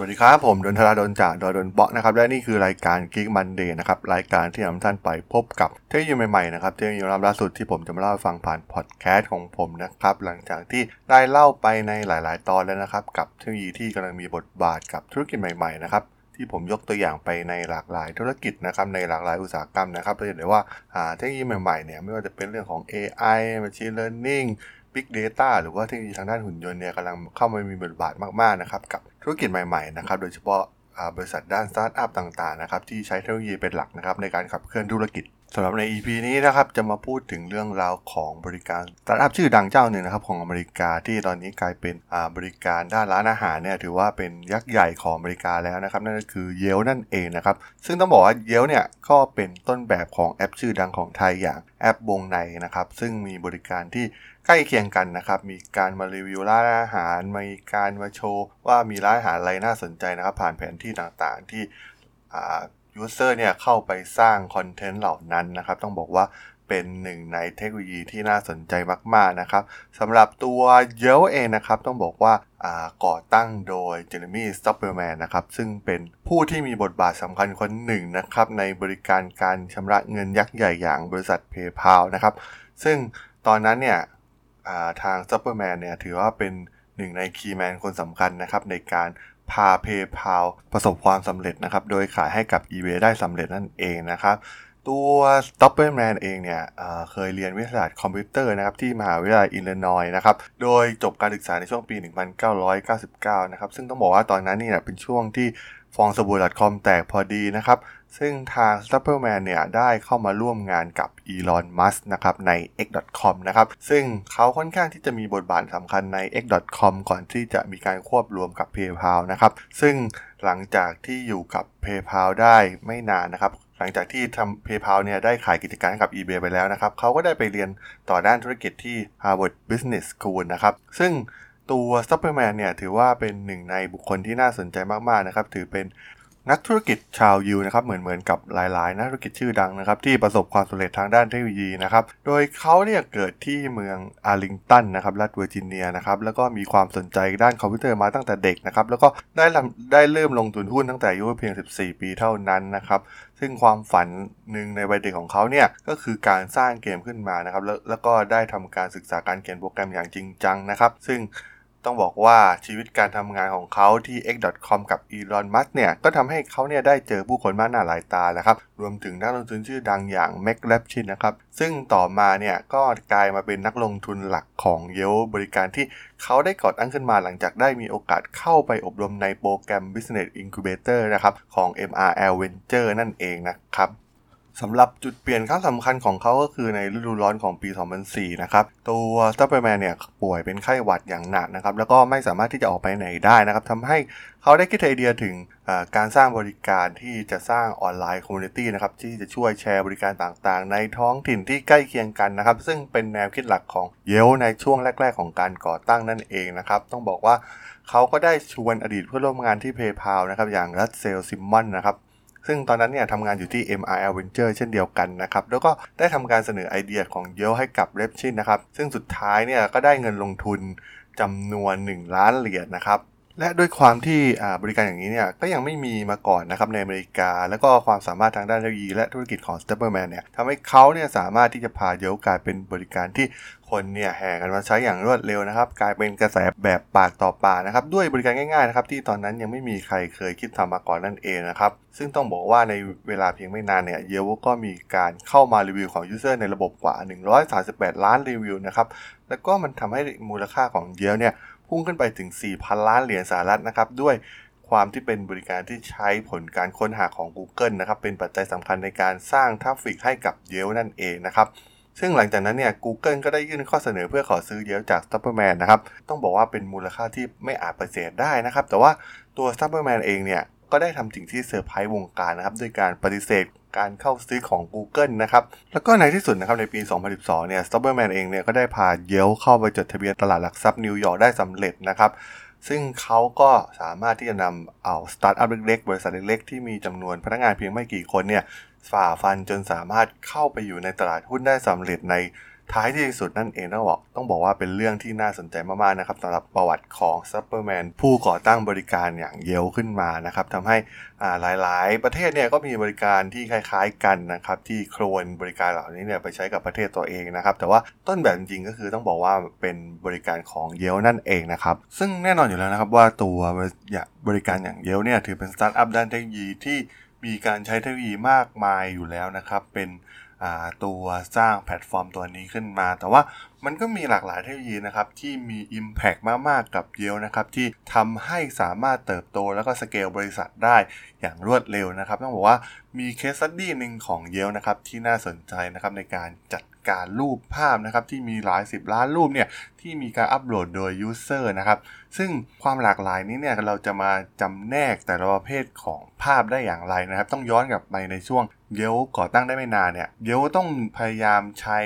สวัสดีครับ ผมดนทราดนจากดนดนเบาะนะครับและนี่คือรายการ Geek Monday นะครับรายการที่นำท่านไปพบกับเทคโนโลยีใหม่ๆนะครับเทคโนโลยีล่าสุดที่ผมจะมาเล่าฟังผ่านพอดแคสต์ของผมนะครับหลังจากที่ได้เล่าไปในหลาย ๆ ตอนแล้วนะครับกับเทคโนโลยีที่กำลังมีบทบาทกับธุรกิจใหม่ๆนะครับที่ผมยกตัวอย่างไปในหลากหลายธุรกิจนะครับในหลากหลายอุตสาหกรรมนะครับเราจะเห็นได้ว่าอ่าเทคโนโลยีใหม่ๆเนี่ยไม่ว่าจะเป็นเรื่องของ AI Machine Learning Big Data หรือว่าเทคโนโลยีทางด้านหุ่นยนต์เนี่ยกำลังเข้ามามีบทบาทมากๆนะครับกับธุรกิจใหม่ๆนะครับโดยเฉพาะบริษัทด้านสตาร์ทอัพต่างๆนะครับที่ใช้เทคโนโลยีเป็นหลักนะครับในการขับเคลื่อนธุรกิจ สำหรับใน EP นี้นะครับจะมาพูดถึงเรื่องราวของบริการสตาร์ทอัพชื่อดังเจ้าหนึ่งนะครับของอเมริกาที่ตอนนี้กลายเป็นบริการด้านร้านอาหารเนี่ยถือว่าเป็นยักษ์ใหญ่ของอเมริกาแล้วนะครับนั่นก็คือ Yelp นั่นเองนะครับซึ่งต้องบอกว่า Yelp เนี่ยก็เป็นต้นแบบของแอปชื่อดังของไทยอย่างแอปวงในนะครับซึ่งมีบริการที่ใกล้เคียงกันนะครับมีการมารีวิวร้านอาหารมีการมาโชว์ว่ามีร้านอาหารอะไรน่าสนใจนะครับผ่านแผนที่ต่างๆที่ user เนี่ยเข้าไปสร้าง content เหล่านั้นนะครับ ต้องบอกว่าเป็นหนึ่งในเทคโนโลยีที่น่าสนใจมาก ๆ นะครับสำหรับตัว Yelp เองนะครับ ต้องบอกว่าก่อตั้งโดย Jeremy Stoppelman นะครับ ซึ่งเป็นผู้ที่มีบทบาทสำคัญคนหนึ่งนะครับ ในบริการการชำระเงินยักษ์ใหญ่อย่างบริษัท PayPal นะครับ ซึ่งตอนนั้นเนี่ยทาง Stoppelman เนี่ยถือว่าเป็นหนึ่งใน keyman คนสำคัญนะครับในการ พา PayPal ประสบความสำเร็จนะครับ โดยขายให้กับ eBay ได้สำเร็จนั่นเองนะครับ ตัว s t o p p e r m a n เองเนี่ยเเคยเรียนวิทยาศาสตร์คอมพิวเตอร์นะครับที่มหาวิทยาลัยอิลลินอยนะครับ โดยจบการศึกษาในช่วงปี 1999 นะครับ ซึ่งต้องบอกว่าตอนนั้นนี่เป็นช่วงที่ ฟองสบู่ .com แตกพอดีนะครับ ซึ่งทาง s t u p p e r m a n เนี่ยได้เข้ามาร่วมงานกับ Elon Musk นะครับใน X.com นะครับ ซึ่งเขาค่อนข้างที่จะมีบทบาทสำคัญใน X.com ก่อนที่จะมีการควบรวมกับ PayPal นะครับ ซึ่งหลังจากที่อยู่กับ PayPal ได้ไม่นานนะครับหลังจากที่ทำ PayPal เนี่ยได้ขายกิจการกับ eBay ไปแล้วนะครับ เขาก็ได้ไปเรียนต่อด้านธุรกิจที่ Harvard Business School นะครับ ซึ่ง ตัว Stoppelman เนี่ยถือว่าเป็นหนึ่งในบุคคลที่น่าสนใจมากๆนะครับ ถือเป็นนักธุรกิจชาวยิวนะครับเหมือนเหมือนกับหลาย ๆ นักธุรกิจชื่อดังนะครับ ที่ประสบความสำเร็จทางด้านเทคโนโลยีนะครับ โดยเขาเนี่ยเกิดที่เมืองอาร์ลิงตันนะครับรัฐเวอร์จิเนียนะครับแล้วก็มีความสนใจด้านคอมพิวเตอร์มาตั้งแต่เด็กนะครับแล้วก็ได้ได้เริ่มลงทุนหุ้นตั้งแต่อายุเพียง 14 ปีเท่านั้นนะครับซึ่งความฝันหนึ่งในวัยเด็กของเขาเนี่ยก็คือการสร้างเกมขึ้นมานะครับแล้วแล้วก็ได้ทำการศึกษาการเขียนโปรแกรมอย่างจริงจังนะครับ ซึ่ง ต้องบอกว่าชีวิตการทำงานของเขาที่ x.com กับ Elon Musk เนี่ย ก็ทำให้เขาเนี่ยได้เจอผู้คนมากหน้าหลายตาแล้วครับ รวมถึงนักลงทุนชื่อดังอย่าง m ็กแล p ชินนะครับ ซึ่งต่อมาเนี่ย ก็กลายมาเป็นนักลงทุนหลักของเยลบริการที่เขาได้ก่อตั้งขึ้นมาหลังจากได้มีโอกาสเข้าไปอบรมในโปรแกรม Business Incubator นะครับ ของ MRL Venture นั่นเองนะครับ สำหรับจุดเปลี่ยนครั้งสำคัญของเขาก็คือในฤดูร้อนของปี 2004 นะครับ ตัว Stoppelman เนี่ยป่วยเป็นไข้หวัดอย่างหนักนะครับ แล้วก็ไม่สามารถที่จะออกไปไหนได้นะครับทำให้เขาได้คิดไอเดียถึงการสร้างบริการที่จะสร้างออนไลน์ community นะครับ ที่จะช่วยแชร์บริการต่างๆ ในท้องถิ่นที่ใกล้เคียงกันนะครับ ซึ่งเป็นแนวคิดหลักของ Yelp ในช่วงแรก ๆ ของการก่อตั้งนั่นเองนะครับ ต้องบอกว่าเขาก็ได้ชวนอดีตเพื่อนร่วมงานที่ PayPal นะครับอย่างรัสเซลซิมมอนนะครับ ซึ่งตอนนั้นเนี่ยทำงานอยู่ที่ MRL Venture เช่นเดียวกันนะครับ แล้วก็ได้ทำการเสนอไอเดียของเยลให้กับเรปชินนะครับ ซึ่งสุดท้ายเนี่ยก็ได้เงินลงทุนจำนวน 1 ล้านเหรียญนะครับ และด้วยความที่บริการอย่างนี้เนี่ยก็ยังไม่มีมาก่อนนะครับในอเมริกา แล้วก็ความสามารถทางด้านเทคโนโลยีและธุรกิจของ s t e p p e r m a n เนี่ยทำให้เขาเนี่ยสามารถที่จะพาเยลกลายเป็นบริการที่คนเนี่ยแห่กันมาใช้อย่างรวดเร็วนะครับ กลายเป็นกระแสแบบปากต่อปากนะครับ ด้วยบริการง่ายๆนะครับที่ตอนนั้นยังไม่มีใครเคยคิดทำมาก่อนนั่นเองนะครับ ซึ่งต้องบอกว่าในเวลาเพียงไม่นานเนี่ย Yelp ก็มีการเข้ามารีวิวของ user ในระบบกว่า 138 ล้านรีวิวนะครับแล้วก็มันทำให้มูลค่าของ Yelp เนี่ย พุ่งขึ้นไปถึง 4,000 ล้านเหรียญสหรัฐนะครับ ด้วยความที่เป็นบริการที่ใช้ผลการค้นหาของ Google นะครับ เป็นปัจจัยสำคัญในการสร้าง traffic ให้กับ Yelp นั่นเองนะครับ ซึ่งหลังจากนั้นเนี่ย Google ก็ได้ยื่นข้อเสนอเพื่อขอซื้อเยลจาก s t u p p e r m a n นนะครับ ต้องบอกว่าเป็นมูลค่าที่ไม่อาจปฏิเสธได้นะครับ แต่ว่าตัว s t u p p e r m a n เองเนี่ยก็ได้ทำสิ่งที่เซอร์ไพรส์วงการนะครับด้วยการปฏิเสธ การเข้าซื้อของ Google นะครับ แล้วก็ในที่สุดนะครับในปี 2012 เนี่ย s t o p p e r m a n เองเนี่ยก็ได้พา Yelp เข้าไปจดทะเบียนตลาดหลักทรัพย์นิวยอร์กได้สำเร็จนะครับ ซึ่งเขาก็สามารถที่จะนำเอาสตาร์ทอัพเล็กๆ บริษัทเล็กๆ ที่มีจำนวนพนักงานเพียงไม่กี่คนเนี่ยฝ่าฟันจนสามารถเข้าไปอยู่ในตลาดหุ้นได้สำเร็จใน ท้ายที่สุดนั่นเองต้องบอกต้องบอกว่าเป็นเรื่องที่น่าสนใจมากๆนะครับสำหรับประวัติของ Stoppelman ผู้ก่อตั้งบริการอย่าง Yelp ขึ้นมานะครับทำให้หลายๆ ประเทศเนี่ยก็มีบริการที่คล้ายๆกันนะครับที่โครนบริการเหล่านี้เนี่ยไปใช้กับประเทศตัวเองนะครับแต่ว่าต้นแบบจริงก็คือต้องบอกว่าเป็นบริการของ Yelp นั่นเองนะครับซึ่งแน่นอนอยู่แล้วนะครับว่าตัวบริการอย่าง Yelp เนี่ยถือเป็นสตาร์ทอัพด้านเทคโนโลยีที่มีการใช้เทคโนโลยีมากมายอยู่แล้วนะครับเป็น ตัวสร้างแพลตฟอร์มตัวนี้ขึ้นมา แต่ว่ามันก็มีหลากหลายเทคโนโลยีนะครับ ที่มี Impact มาก ๆ กับ Yelp นะครับ ที่ทำให้สามารถเติบโตแล้วก็สเกลบริษัทได้อย่างรวดเร็วนะครับ ต้องบอกว่ามี case study หนึ่งของ Yelp นะครับ ที่น่าสนใจนะครับในการจัดการรูปภาพนะครับ ที่มีหลายสิบล้านรูปเนี่ย ที่มีการอัปโหลดโดย user นะครับ ซึ่งความหลากหลายนี้เนี่ยเราจะมาจำแนกแต่ละประเภทของภาพได้อย่างไรนะครับ ต้องย้อนกลับไปในช่วง Yelp ก่อตั้งได้ไม่นานเนี่ย Yelp ต้องพยายามใช้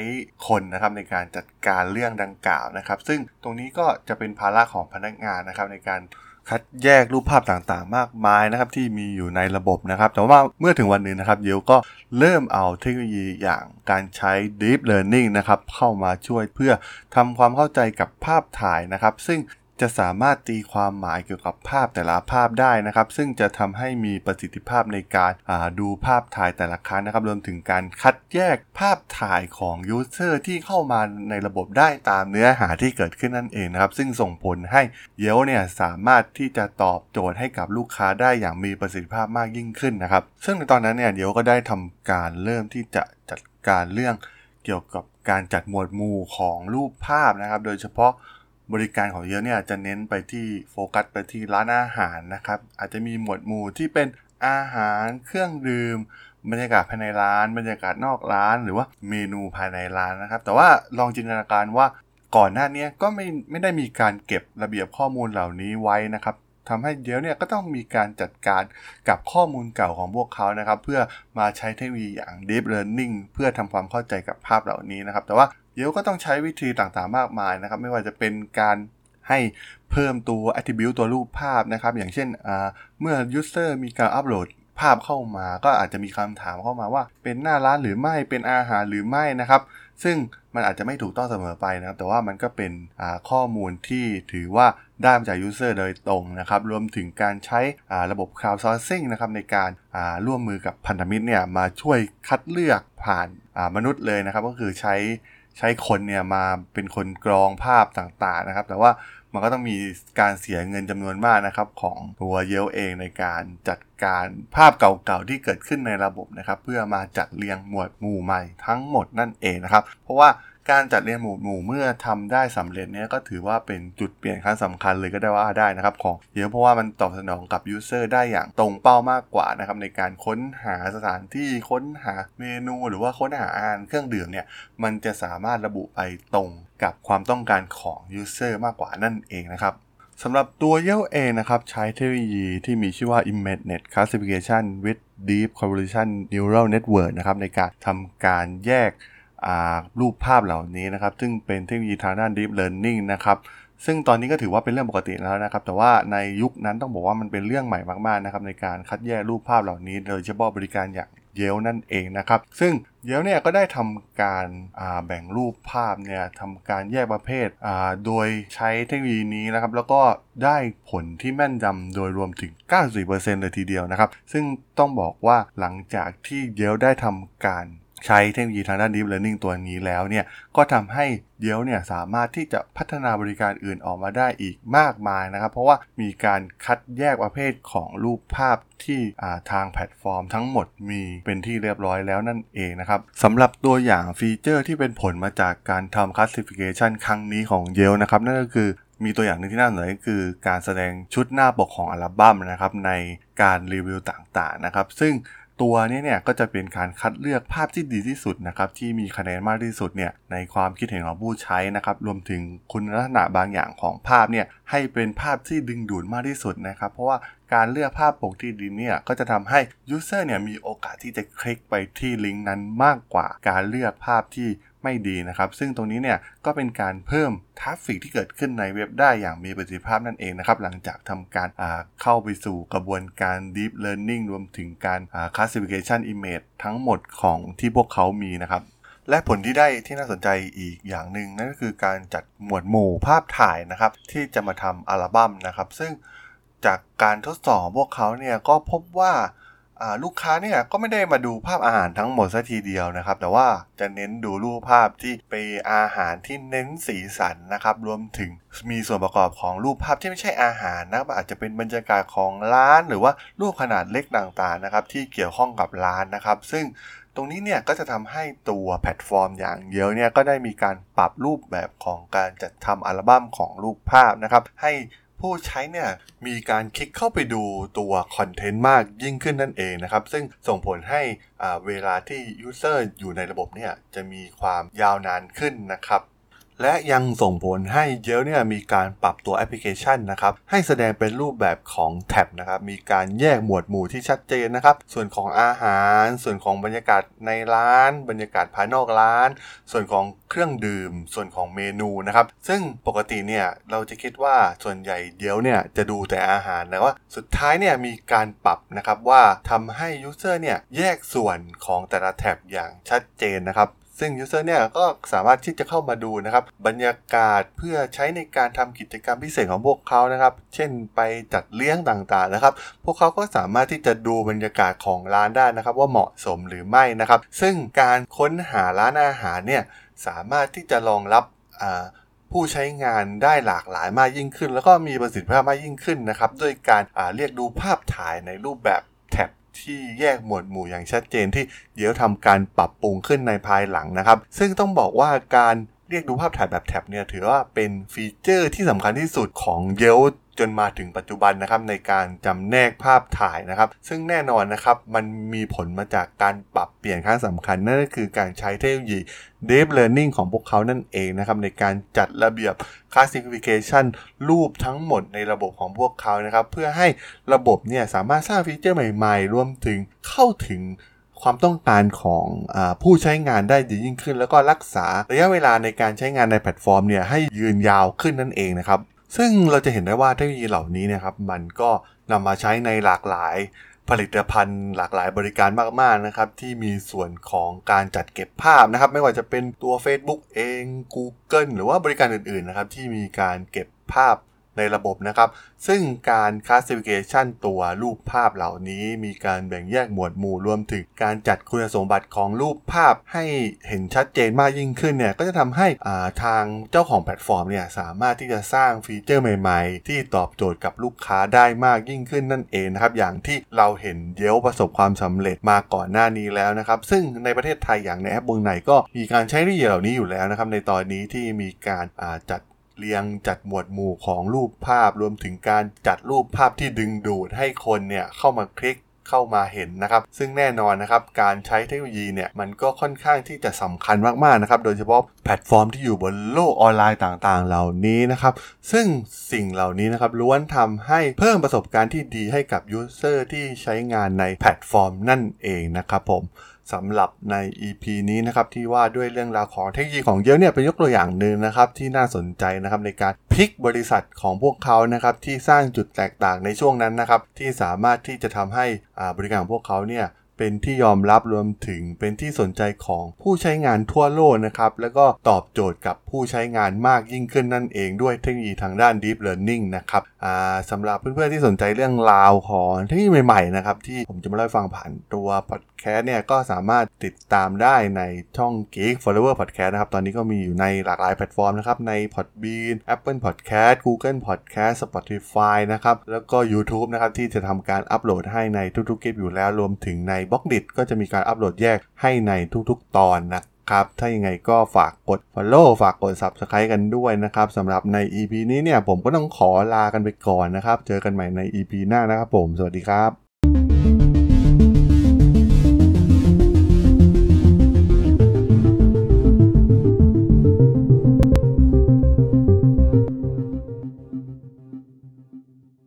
คนนะครับในการจัดการเรื่องดังกล่าวนะครับ ซึ่งตรงนี้ก็จะเป็นภาระของพนักงานนะครับในการคัดแยกรูปภาพต่างๆ มากมายนะครับที่มีอยู่ในระบบนะครับ แต่ว่าเมื่อถึงวันหนึ่งนะครับ Yelp ก็เริ่มเอาเทคโนโลยีอย่างการใช้ Deep Learning นะครับเข้ามาช่วยเพื่อทำความเข้าใจกับภาพถ่ายนะครับ ซึ่ง จะสามารถตีความหมายเกี่ยวกับภาพแต่ละภาพได้นะครับ ซึ่งจะทำให้มีประสิทธิภาพในการดูภาพถ่ายแต่ละครั้งนะครับรวมถึงการคัดแยกภาพถ่ายของ user ที่เข้ามาในระบบได้ตามเนื้อหาที่เกิดขึ้นนั่นเองนะครับ ซึ่งส่งผลให้ Yelp เนี่ยสามารถที่จะตอบโจทย์ให้กับลูกค้าได้อย่างมีประสิทธิภาพมากยิ่งขึ้นนะครับ ซึ่งในตอนนั้นเนี่ย Yelp ก็ได้ทำการเริ่มที่จะจัดการเรื่องเกี่ยวกับการจัดหมวดหมู่ของรูปภาพนะครับ โดยเฉพาะ บริการของเยอะเนี่ยจะเน้นไปที่โฟกัสไปที่ร้านอาหารนะครับ อาจจะมีหมวดหมู่ที่เป็นอาหารเครื่องดื่มบรรยากาศภายในร้าน บรรยากาศนอกร้าน หรือว่าเมนูภายในร้านนะครับ แต่ว่าลองจินตนาการว่าก่อนหน้านี้ก็ไม่ไม่ได้มีการเก็บระเบียบข้อมูลเหล่านี้ไว้นะครับทำให้เดี๋ยวเนี่ยก็ต้องมีการจัดการกับข้อมูลเก่าของพวกเขานะครับ เพื่อมาใช้เทคโนโลยีอย่าง Deep Learning เพื่อทำความเข้าใจกับภาพเหล่านี้นะครับ แต่ว่า เดี๋ยวก็ต้องใช้วิธีต่างๆมากมายนะครับ ไม่ว่าจะเป็นการให้เพิ่มตัว attribute ตัวรูปภาพนะครับ อย่างเช่นเมื่อ user มีการอัปโหลดภาพเข้ามา ก็อาจจะมีคำถามเข้ามาว่า เป็นหน้าร้านหรือไม่เป็นอาหารหรือไม่นะครับ ซึ่งมันอาจจะไม่ถูกต้องเสมอไปนะครับ แต่ว่ามันก็เป็นข้อมูลที่ถือว่าได้มาจาก user โดยตรงนะครับ รวมถึงการใช้ระบบ crowdsourcing นะครับในการร่วมมือกับพันธมิตรเนี่ยมาช่วยคัดเลือกผ่านมนุษย์เลยนะครับ ก็คือใช้ ใช้คนเนี่ยมาเป็นคนกรองภาพต่างๆนะครับ แต่ว่ามันก็ต้องมีการเสียเงินจำนวนมากนะครับ ของตัวเยลเองในการจัดการภาพเก่าๆที่เกิดขึ้นในระบบนะครับ เพื่อมาจัดเรียงหมวดหมู่ใหม่ทั้งหมดนั่นเองนะครับ เพราะว่า การจัดเรียงหมวดหมู่เมื่อทำได้สำเร็จเนี่ยก็ถือว่าเป็นจุดเปลี่ยนครั้งสำคัญเลยก็ได้ว่าได้นะครับของเยอะเพราะว่ามันตอบสนองกับ user ได้อย่างตรงเป้ามากกว่านะครับในการค้นหาสถานที่ค้นหาเมนูหรือว่าค้นหาอาหารเครื่องดื่มเนี่ยมันจะสามารถระบุไปตรงกับความต้องการของ user มากกว่านั่นเองนะครับสำหรับตัว Yelp เองนะครับ ใช้เทคโนโลยีที่มีชื่อว่า ImageNet Classification with Deep Convolution Neural Network นะครับในการทำการแยก รูปภาพเหล่านี้นะครับ ซึ่งเป็นเทคโนโลยีทางด้าน Deep Learning นะครับซึ่งตอนนี้ก็ถือว่าเป็นเรื่องปกติแล้วนะครับ แต่ว่าในยุคนั้นต้องบอกว่ามันเป็นเรื่องใหม่มากๆนะครับในการคัดแยกรูปภาพเหล่านี้ โดยเฉพาะบริการอย่างเยลนั่นเองนะครับ ซึ่งเยลเนี่ยก็ได้ทำการแบ่งรูปภาพเนี่ยทำการแยกประเภท โดยใช้เทคโนโลยีนี้นะครับ แล้วก็ได้ผลที่แม่นยำโดยรวมถึง 94%เลยทีเดียวนะครับ ซึ่งต้องบอกว่าหลังจากที่เยลได้ทำการ ใช้เทคโนโลยีทางด้าน Deep Learning ตัวนี้แล้วเนี่ย ก็ทำให้เดียวเนี่ยสามารถที่จะพัฒนาบริการอื่นออกมาได้อีกมากมายนะครับ เพราะว่ามีการคัดแยกประเภทของรูปภาพที่ทางแพลตฟอร์มทั้งหมดมีเป็นที่เรียบร้อยแล้วนั่นเองนะครับสำหรับตัวอย่างฟีเจอร์ที่เป็นผลมาจากการทำ classification ครั้งนี้ของ Yelp นะครับ นั่นก็คือมีตัวอย่างหนึ่งที่น่าสนใจก็คือการแสดงชุดหน้าปกของอัลบั้มนะครับในการรีวิวต่างๆนะครับ ซึ่ง ตัวนี้เนี่ยก็จะเป็นการคัดเลือกภาพที่ดีที่สุดนะครับที่มีคะแนนมากที่สุดเนี่ยในความคิดเห็นของผู้ใช้นะครับรวมถึงคุณลักษณะบางอย่างของภาพเนี่ยให้เป็นภาพที่ดึงดูดมากที่สุดนะครับ เพราะว่า การเลือกภาพปกที่ดีเนี่ยก็จะทำให้ user เนี่ยมีโอกาสที่จะคลิกไปที่ลิงก์นั้นมากกว่าการเลือกภาพที่ไม่ดีนะครับ ซึ่งตรงนี้เนี่ยก็เป็นการเพิ่ม traffic ที่เกิดขึ้นในเว็บได้อย่างมีประสิทธิภาพนั่นเองนะครับ หลังจากทำการเข้าไปสู่กระบวนการ Deep Learning รวมถึงการ Classification Image ทั้งหมดของที่พวกเขามีนะครับและผลที่ได้ที่น่าสนใจอีกอย่างหนึ่งนั่นก็คือการจัดหมวดหมู่ภาพถ่ายนะครับ ที่จะมาทำอัลบั้มนะครับ ซึ่ง จากการทดสอบพวกเขาเนี่ยก็พบว่าลูกค้าเนี่ยก็ไม่ได้มาดูภาพอาหารทั้งหมดซะทีเดียวนะครับ แต่ว่าจะเน้นดูรูปภาพที่เป็นอาหารที่เน้นสีสันนะครับ รวมถึงมีส่วนประกอบของรูปภาพที่ไม่ใช่อาหารนะอาจจะเป็นบรรยากาศของร้าน หรือว่ารูปขนาดเล็กต่างๆนะครับ ที่เกี่ยวข้องกับร้านนะครับ ซึ่งตรงนี้เนี่ยก็จะทำให้ตัวแพลตฟอร์มอย่างเดียวเนี่ยก็ได้มีการปรับรูปแบบของการจัดทำอัลบั้มของรูปภาพนะครับ ให้ ผู้ใช้เนี่ยมีการคลิกเข้าไปดูตัวคอนเทนต์มากยิ่งขึ้นนั่นเองนะครับ ซึ่งส่งผลให้เวลาที่ user อยู่ในระบบเนี่ยจะมีความยาวนานขึ้นนะครับ และยังส่งผลให้เยลเนี่ยมีการปรับตัวแอปพลิเคชันนะครับให้แสดงเป็นรูปแบบของแท็บนะครับมีการแยกหมวดหมู่ที่ชัดเจนนะครับ ส่วนของอาหาร ส่วนของบรรยากาศในร้าน บรรยากาศภายนอกร้าน ส่วนของเครื่องดื่ม ส่วนของเมนูนะครับ ซึ่งปกติเนี่ยเราจะคิดว่าส่วนใหญ่เดียวเนี่ยจะดูแต่อาหารแต่ว่าสุดท้ายเนี่ยมีการปรับนะครับว่าทำให้ยูเซอร์เนี่ยแยกส่วนของแต่ละแท็บอย่างชัดเจนนะครับ ซึ่งยูเซอร์เนี่ยก็สามารถที่จะเข้ามาดูนะครับ บรรยากาศเพื่อใช้ในการทำกิจกรรมพิเศษของพวกเขานะครับ เช่นไปจัดเลี้ยงต่างๆนะครับ พวกเขาก็สามารถที่จะดูบรรยากาศของร้านได้นะครับ ว่าเหมาะสมหรือไม่นะครับ ซึ่งการค้นหาร้านอาหารเนี่ยสามารถที่จะรองรับผู้ใช้งานได้หลากหลายมากยิ่งขึ้น แล้วก็มีประสิทธิภาพมากยิ่งขึ้นนะครับ ด้วยการเรียกดูภาพถ่ายในรูปแบบ ที่แยกหมวดหมู่อย่างชัดเจนที่เดี๋ยวทำการปรับปรุงขึ้นในภายหลังนะครับ ซึ่งต้องบอกว่าการ เรียกดูภาพถ่ายแบบแท็บเนี่ยถือว่าเป็นฟีเจอร์ที่สำคัญที่สุดของเยลจนมาถึงปัจจุบันนะครับในการจำแนกภาพถ่ายนะครับ ซึ่งแน่นอนนะครับมันมีผลมาจากการปรับเปลี่ยนครั้งสำคัญ นั่นก็คือการใช้เทคโนโลยี Deep Learning ของพวกเขานั่นเองนะครับในการจัดระเบียบ Classification รูปทั้งหมดในระบบของพวกเขานะครับ เพื่อให้ระบบเนี่ยสามารถสร้างฟีเจอร์ใหม่ๆ รวมถึงเข้าถึง ความต้องการของอผู้ใช้งานได้ดียิ่งขึ้น แล้วก็รักษาระยะเวลาในการใช้งานในแพลตฟอร์มเนี่ยให้ยืนยาวขึ้นนั่นเองนะครับ ซึ่งเราจะเห็นได้ว่าเทคโนโลยีเหล่านี้นะครับมันก็นำมาใช้ในหลากหลายผลิตภัณฑ์หลากหลายบริการมากๆนะครับที่มีส่วนของการจัดเก็บภาพนะครับ ไม่ว่าจะเป็นตัว Facebook เอง Google หรือว่าบริการอื่นๆนะครับที่มีการเก็บภาพ ในระบบนะครับ ซึ่งการ classification ตัวรูปภาพเหล่านี้ มีการแบ่งแยกหมวดหมู่รวมถึงการจัดคุณสมบัติของรูปภาพให้เห็นชัดเจนมากยิ่งขึ้นเนี่ยก็จะทำให้ทางเจ้าของแพลตฟอร์มเนี่ยสามารถที่จะสร้างฟีเจอร์ใหม่ๆ ที่ตอบโจทย์กับลูกค้าได้มากยิ่งขึ้นนั่นเองนะครับอย่างที่เราเห็น Yelp ประสบความสำเร็จมาก่อนหน้านี้แล้วนะครับ ซึ่งในประเทศไทยอย่างในแอปบงไหนก็มีการใช้เทคโนโลยีเหล่านี้อยู่แล้วนะครับในตอนนี้ที่มีการจัด เรียงจัดหมวดหมู่ของรูปภาพรวมถึงการจัดรูปภาพที่ดึงดูดให้คนเนี่ยเข้ามาคลิกเข้ามาเห็นนะครับ ซึ่งแน่นอนนะครับการใช้เทคโนโลยีเนี่ยมันก็ค่อนข้างที่จะสำคัญมากๆนะครับ โดยเฉพาะแพลตฟอร์มที่อยู่บนโลกออนไลน์ต่างๆ เหล่านี้นะครับ ซึ่งสิ่งเหล่านี้นะครับล้วนทำให้เพิ่มประสบการณ์ที่ดีให้กับ user ที่ใช้งานในแพลตฟอร์มนั่นเองนะครับผม สำหรับใน EP นี้นะครับที่ว่าด้วยเรื่องราวของเทคโนโลยีของเยอะเนี่ยเป็นยกตัวอย่างหนึ่งนะครับที่น่าสนใจนะครับในการพลิกบริษัทของพวกเขานะครับที่สร้างจุดแตกต่างในช่วงนั้นนะครับที่สามารถที่จะทำให้บริการของพวกเขาเนี่ย เป็นที่ยอมรับรวมถึงเป็นที่สนใจของผู้ใช้งานทั่วโลกนะครับ แล้วก็ตอบโจทย์กับผู้ใช้งานมากยิ่งขึ้นนั่นเองด้วยเทคโนโลยีทางด้าน Deep Learning นะครับสำหรับเพื่อนๆที่สนใจเรื่องราวของเทคโนโลยีใหม่ๆนะครับที่ผมจะมาเล่าฟังผ่านตัวพอดแคสต์เนี่ยก็สามารถติดตามได้ในช่อง Geek Forever Podcast นะครับ ตอนนี้ก็มีอยู่ในหลากหลายแพลตฟอร์มนะครับ ใน Podbean Apple Podcast Google Podcast Spotify นะครับแล้วก็ YouTube นะครับที่จะทำการอัปโหลดให้ในทุกๆคลิปอยู่แล้วรวมถึงในบล็อกดิก็จะมีการอัปโหลดแยกให้ในทุกๆตอนนะครับ ถ้ายังไงก็ฝากกด Follow ฝากกด Subscribe กันด้วยนะครับสำหรับใน EP นี้เนี่ยผมก็ต้องขอลากันไปก่อนนะครับ เจอกันใหม่ใน EP หน้านะครับผม สวัสดีครับ